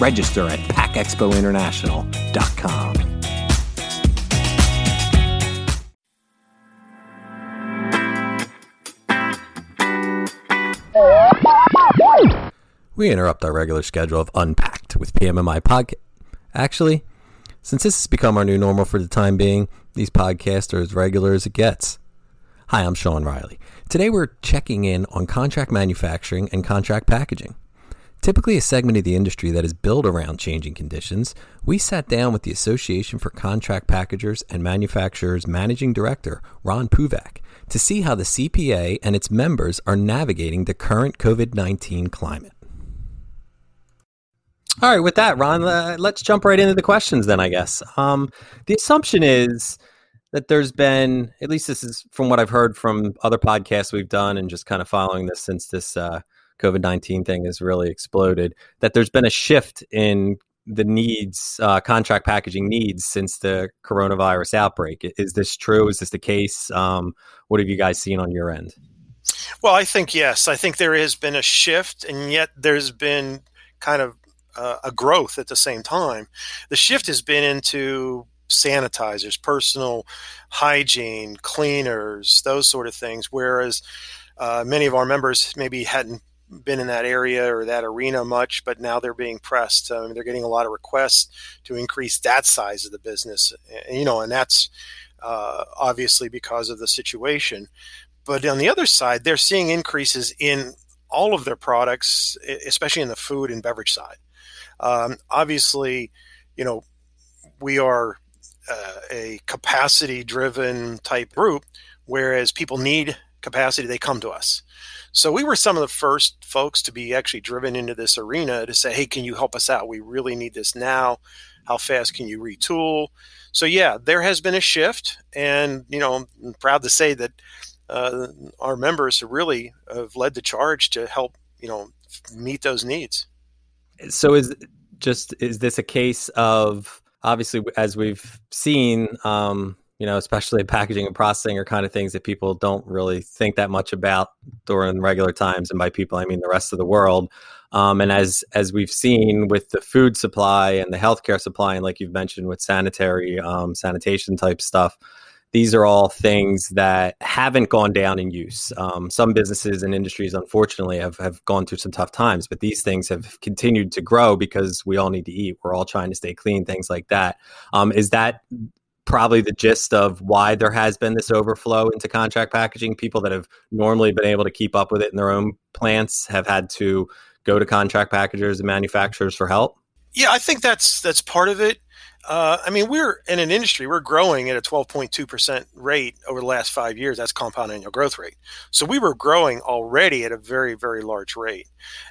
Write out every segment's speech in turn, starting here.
Register at packexpointernational.com. We interrupt our regular schedule of Unpacked with PMMI Podcast. Actually, since this has become our new normal for the time being, these podcasts are as regular as it gets. Hi, I'm Sean Riley. Today we're checking in on contract manufacturing and contract packaging. Typically a segment of the industry that is built around changing conditions, we sat down with the Association for Contract Packagers and Manufacturers Managing Director, Ron Puvak, to see how the CPA and its members are navigating the current COVID 19 climate. All right, with that, Ron, uh, let's jump right into the questions then, I guess. Um, the assumption is that there's been, at least this is from what I've heard from other podcasts we've done and just kind of following this since this uh, COVID 19 thing has really exploded, that there's been a shift in the needs, uh, contract packaging needs since the coronavirus outbreak. Is this true? Is this the case? Um, what have you guys seen on your end? Well, I think yes. I think there has been a shift, and yet there's been kind of uh, a growth at the same time. The shift has been into sanitizers, personal hygiene, cleaners, those sort of things. Whereas uh, many of our members maybe hadn't been in that area or that arena much, but now they're being pressed. I mean, they're getting a lot of requests to increase that size of the business, and, you know, and that's uh, obviously because of the situation. But on the other side, they're seeing increases in all of their products, especially in the food and beverage side. Um, obviously, you know, we are uh, a capacity driven type group, whereas people need capacity, they come to us. So we were some of the first folks to be actually driven into this arena to say, hey, can you help us out? We really need this now. How fast can you retool? So yeah, there has been a shift, and you know, I'm proud to say that uh, our members have really have led the charge to help you know meet those needs. So is just is this a case of obviously as we've seen um, you know especially packaging and processing are kind of things that people don't really think that much about during regular times and by people i mean the rest of the world um, and as as we've seen with the food supply and the healthcare supply and like you've mentioned with sanitary um, sanitation type stuff these are all things that haven't gone down in use. Um, some businesses and industries, unfortunately, have, have gone through some tough times, but these things have continued to grow because we all need to eat. We're all trying to stay clean, things like that. Um, is that probably the gist of why there has been this overflow into contract packaging? People that have normally been able to keep up with it in their own plants have had to go to contract packagers and manufacturers for help? Yeah, I think that's that's part of it. Uh, I mean, we're in an industry, we're growing at a 12.2% rate over the last five years. That's compound annual growth rate. So we were growing already at a very, very large rate.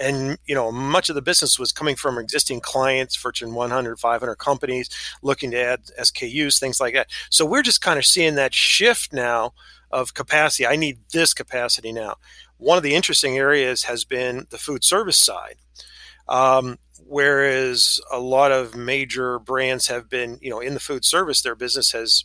And, you know, much of the business was coming from existing clients, Fortune 100, 500 companies looking to add SKUs, things like that. So we're just kind of seeing that shift now of capacity. I need this capacity now. One of the interesting areas has been the food service side. Um, whereas a lot of major brands have been, you know, in the food service, their business has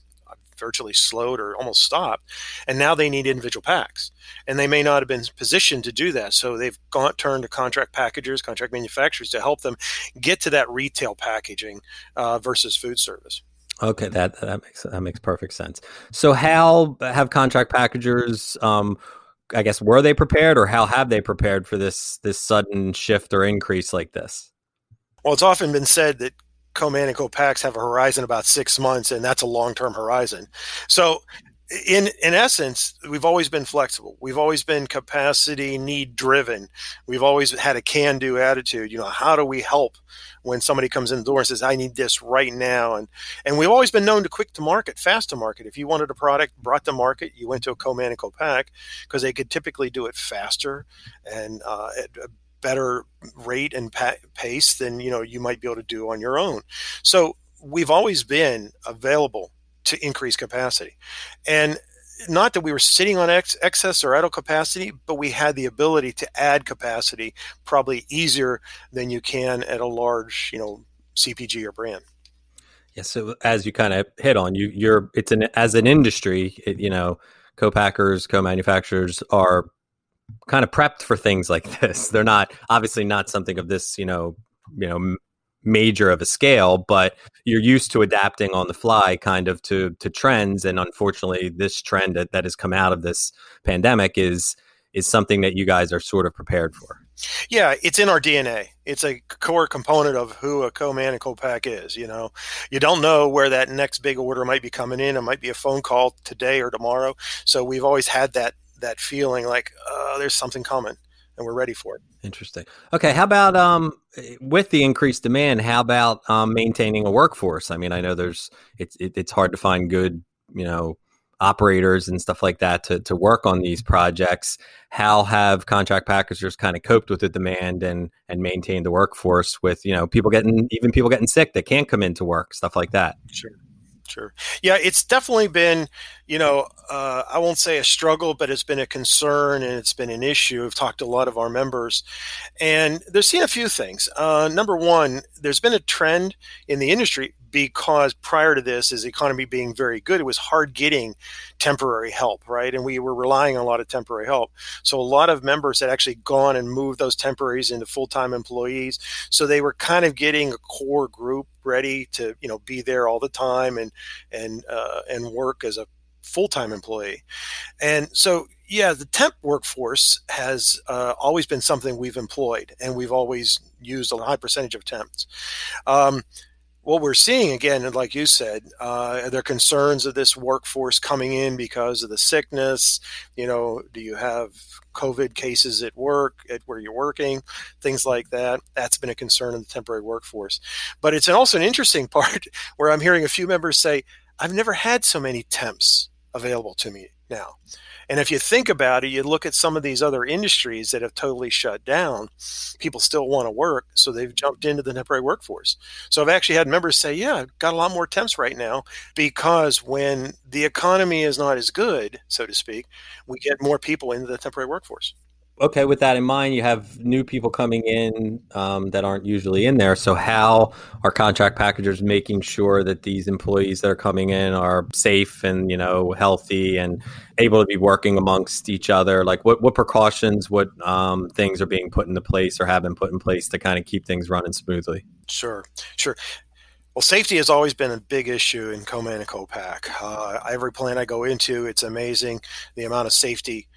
virtually slowed or almost stopped, and now they need individual packs, and they may not have been positioned to do that, so they've gone turned to contract packagers, contract manufacturers to help them get to that retail packaging uh, versus food service. Okay, that that makes that makes perfect sense. So, how have contract packagers? Um, I guess were they prepared, or how have they prepared for this this sudden shift or increase like this? Well, it's often been said that co-man and co-packs have a horizon about six months, and that's a long-term horizon. So, in in essence, we've always been flexible. We've always been capacity need driven. We've always had a can-do attitude. You know, how do we help when somebody comes in the door and says, "I need this right now"? And and we've always been known to quick to market, fast to market. If you wanted a product brought to market, you went to a co-man and co-pack because they could typically do it faster and uh, at better rate and pa- pace than you know you might be able to do on your own. So we've always been available to increase capacity. And not that we were sitting on ex- excess or idle capacity, but we had the ability to add capacity probably easier than you can at a large, you know, CPG or brand. Yeah. So as you kind of hit on, you you're it's an as an industry, it, you know, co-packers, co-manufacturers are kind of prepped for things like this. They're not obviously not something of this, you know, you know, major of a scale, but you're used to adapting on the fly kind of to to trends. And unfortunately, this trend that, that has come out of this pandemic is is something that you guys are sort of prepared for. Yeah, it's in our DNA. It's a core component of who a co-man and co-pack is. You know, you don't know where that next big order might be coming in. It might be a phone call today or tomorrow. So we've always had that that feeling like uh, there's something coming and we're ready for it. Interesting. Okay, how about um with the increased demand? How about um, maintaining a workforce? I mean, I know there's it's it, it's hard to find good you know operators and stuff like that to to work on these projects. How have contract packagers kind of coped with the demand and and maintained the workforce with you know people getting even people getting sick that can't come into work, stuff like that. Sure. Sure. Yeah, it's definitely been, you know, uh, I won't say a struggle, but it's been a concern and it's been an issue. I've talked to a lot of our members, and they're seeing a few things. Uh, number one, there's been a trend in the industry because prior to this, as the economy being very good, it was hard getting temporary help, right? And we were relying on a lot of temporary help. So a lot of members had actually gone and moved those temporaries into full time employees. So they were kind of getting a core group ready to, you know, be there all the time and and uh, and work as a full time employee. And so yeah, the temp workforce has uh, always been something we've employed, and we've always used a high percentage of temps. Um, what we're seeing again, and like you said, uh, there are concerns of this workforce coming in because of the sickness. You know, do you have COVID cases at work, at where you're working, things like that? That's been a concern in the temporary workforce. But it's also an interesting part where I'm hearing a few members say, I've never had so many temps available to me now. And if you think about it, you look at some of these other industries that have totally shut down, people still want to work, so they've jumped into the temporary workforce. So I've actually had members say, Yeah, I've got a lot more temps right now because when the economy is not as good, so to speak, we get more people into the temporary workforce okay, with that in mind, you have new people coming in um, that aren't usually in there. So, how are contract packagers making sure that these employees that are coming in are safe and you know healthy and able to be working amongst each other? Like, what what precautions, what um, things are being put into place or have been put in place to kind of keep things running smoothly? Sure, sure. Well, safety has always been a big issue in Coman and Copac. Uh, every plant I go into, it's amazing the amount of safety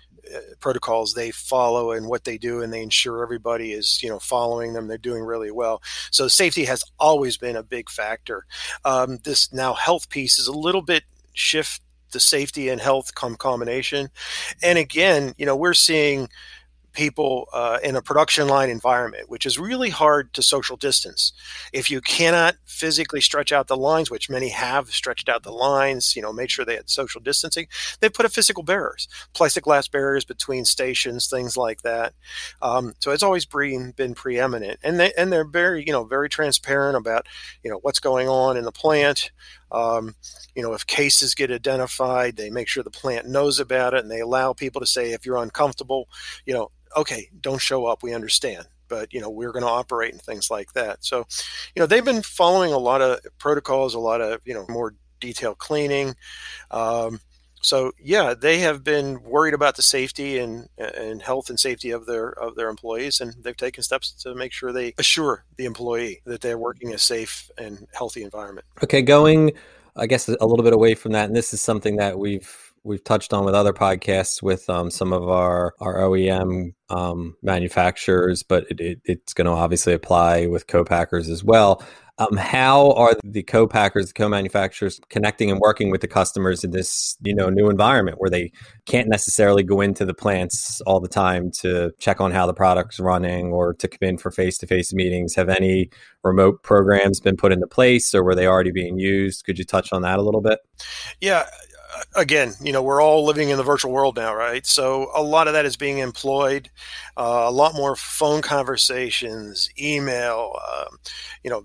protocols they follow and what they do and they ensure everybody is you know following them they're doing really well. So safety has always been a big factor. Um, this now health piece is a little bit shift the safety and health come combination. And again you know we're seeing people uh, in a production line environment, which is really hard to social distance. If you cannot physically stretch out the lines, which many have stretched out the lines, you know, made sure they had social distancing, they put up physical barriers, plexiglass barriers between stations, things like that. Um, so it's always been, been preeminent, and they and they're very you know very transparent about you know what's going on in the plant. Um, you know, if cases get identified, they make sure the plant knows about it, and they allow people to say, if you're uncomfortable, you know, okay, don't show up. We understand, but you know we're going to operate and things like that. So, you know, they've been following a lot of protocols, a lot of you know more detailed cleaning. Um, so yeah, they have been worried about the safety and and health and safety of their of their employees, and they've taken steps to make sure they assure the employee that they're working in a safe and healthy environment. Okay, going, I guess a little bit away from that, and this is something that we've we've touched on with other podcasts with um, some of our our OEM um, manufacturers, but it, it, it's going to obviously apply with co-packers as well. Um, how are the co-packers, the co-manufacturers connecting and working with the customers in this, you know, new environment where they can't necessarily go into the plants all the time to check on how the product's running or to come in for face-to-face meetings? Have any remote programs been put into place or were they already being used? Could you touch on that a little bit? Yeah, again, you know, we're all living in the virtual world now, right? So a lot of that is being employed. Uh, a lot more phone conversations, email, um, you know,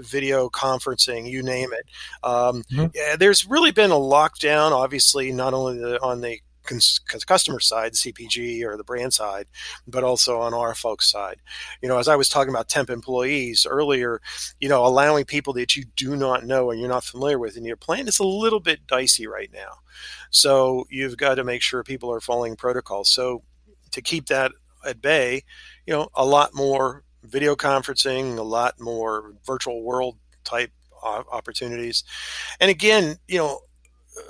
video conferencing, you name it. Um, mm-hmm. yeah, there's really been a lockdown, obviously, not only the, on the cons- customer side, CPG or the brand side, but also on our folks' side. You know, as I was talking about temp employees earlier, you know, allowing people that you do not know and you're not familiar with in your plan is a little bit dicey right now. So you've got to make sure people are following protocols. So to keep that at bay, you know, a lot more video conferencing, a lot more virtual world type opportunities. And again, you know,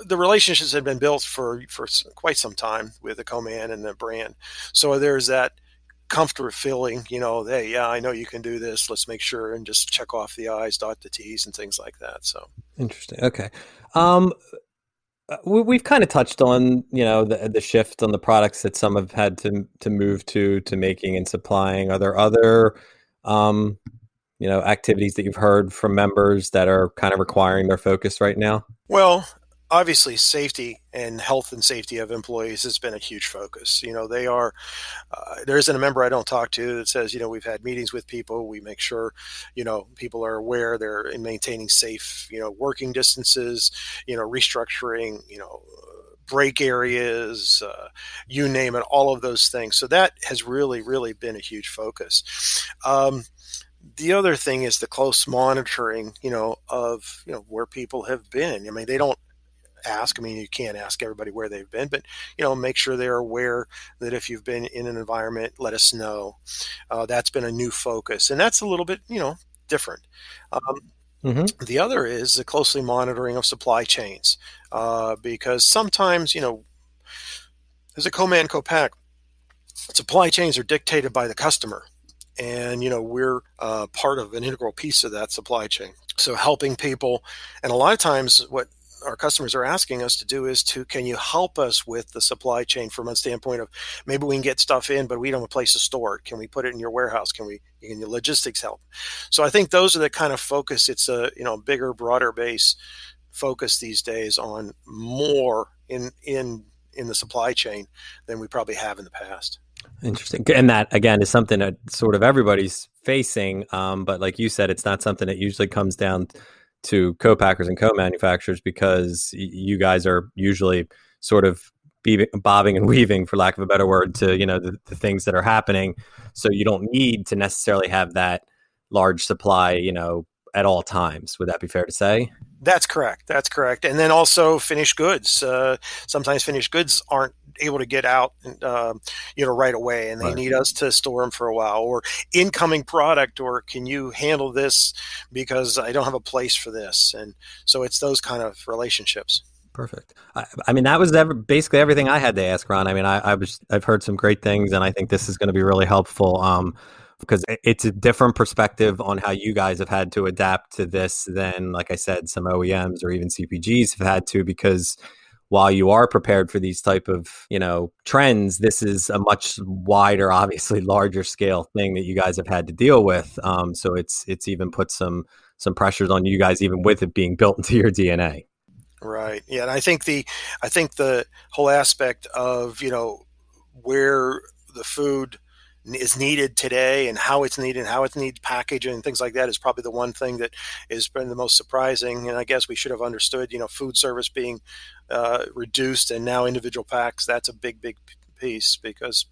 the relationships had been built for for quite some time with the co-man and the brand. So there's that comfortable feeling, you know, hey, yeah, I know you can do this. Let's make sure and just check off the I's, dot the T's, and things like that. So interesting. Okay. Um, uh, we, have kind of touched on, you know, the the shift on the products that some have had to to move to to making and supplying. Are there other, um, you know, activities that you've heard from members that are kind of requiring their focus right now? Well, obviously safety and health and safety of employees has been a huge focus you know they are uh, there isn't a member i don't talk to that says you know we've had meetings with people we make sure you know people are aware they're in maintaining safe you know working distances you know restructuring you know break areas, uh, you name it, all of those things. So that has really, really been a huge focus. Um, the other thing is the close monitoring, you know, of you know where people have been. I mean, they don't ask. I mean, you can't ask everybody where they've been, but you know, make sure they're aware that if you've been in an environment, let us know. Uh, that's been a new focus, and that's a little bit, you know, different. Um, mm-hmm. The other is the closely monitoring of supply chains, uh, because sometimes, you know, as a co-man co-pack, supply chains are dictated by the customer and you know we're uh, part of an integral piece of that supply chain so helping people and a lot of times what our customers are asking us to do is to can you help us with the supply chain from a standpoint of maybe we can get stuff in but we don't have a place to store it can we put it in your warehouse can we can your logistics help so i think those are the kind of focus it's a you know bigger broader base focus these days on more in in in the supply chain than we probably have in the past Interesting. And that, again, is something that sort of everybody's facing. Um, but like you said, it's not something that usually comes down to co-packers and co-manufacturers because you guys are usually sort of bobbing and weaving for lack of a better word to you know the, the, things that are happening. So you don't need to necessarily have that large supply you know at all times. Would that be fair to say? That's correct. That's correct. And then also finished goods. Uh, sometimes finished goods aren't able to get out, uh, you know, right away, and they right. need us to store them for a while, or incoming product, or can you handle this because I don't have a place for this, and so it's those kind of relationships. Perfect. I, I mean, that was ever, basically everything I had to ask, Ron. I mean, I, I was I've heard some great things, and I think this is going to be really helpful. Um, because it's a different perspective on how you guys have had to adapt to this than, like I said, some OEMs or even CPGs have had to because while you are prepared for these type of you know trends this is a much wider obviously larger scale thing that you guys have had to deal with um, so it's it's even put some some pressures on you guys even with it being built into your dna right yeah and i think the i think the whole aspect of you know where the food is needed today and how it's needed, how it's needed packaging and things like that is probably the one thing that has been the most surprising. And I guess we should have understood, you know, food service being uh, reduced and now individual packs. That's a big, big piece because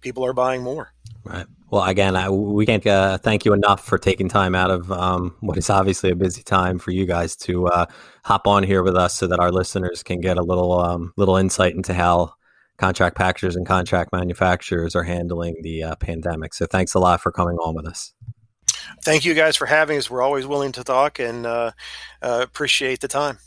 people are buying more. Right. Well, again, I, we can't uh, thank you enough for taking time out of um, what is obviously a busy time for you guys to uh, hop on here with us, so that our listeners can get a little um, little insight into how contract packagers and contract manufacturers are handling the uh, pandemic. So thanks a lot for coming on with us. Thank you guys for having us. We're always willing to talk and uh, uh, appreciate the time.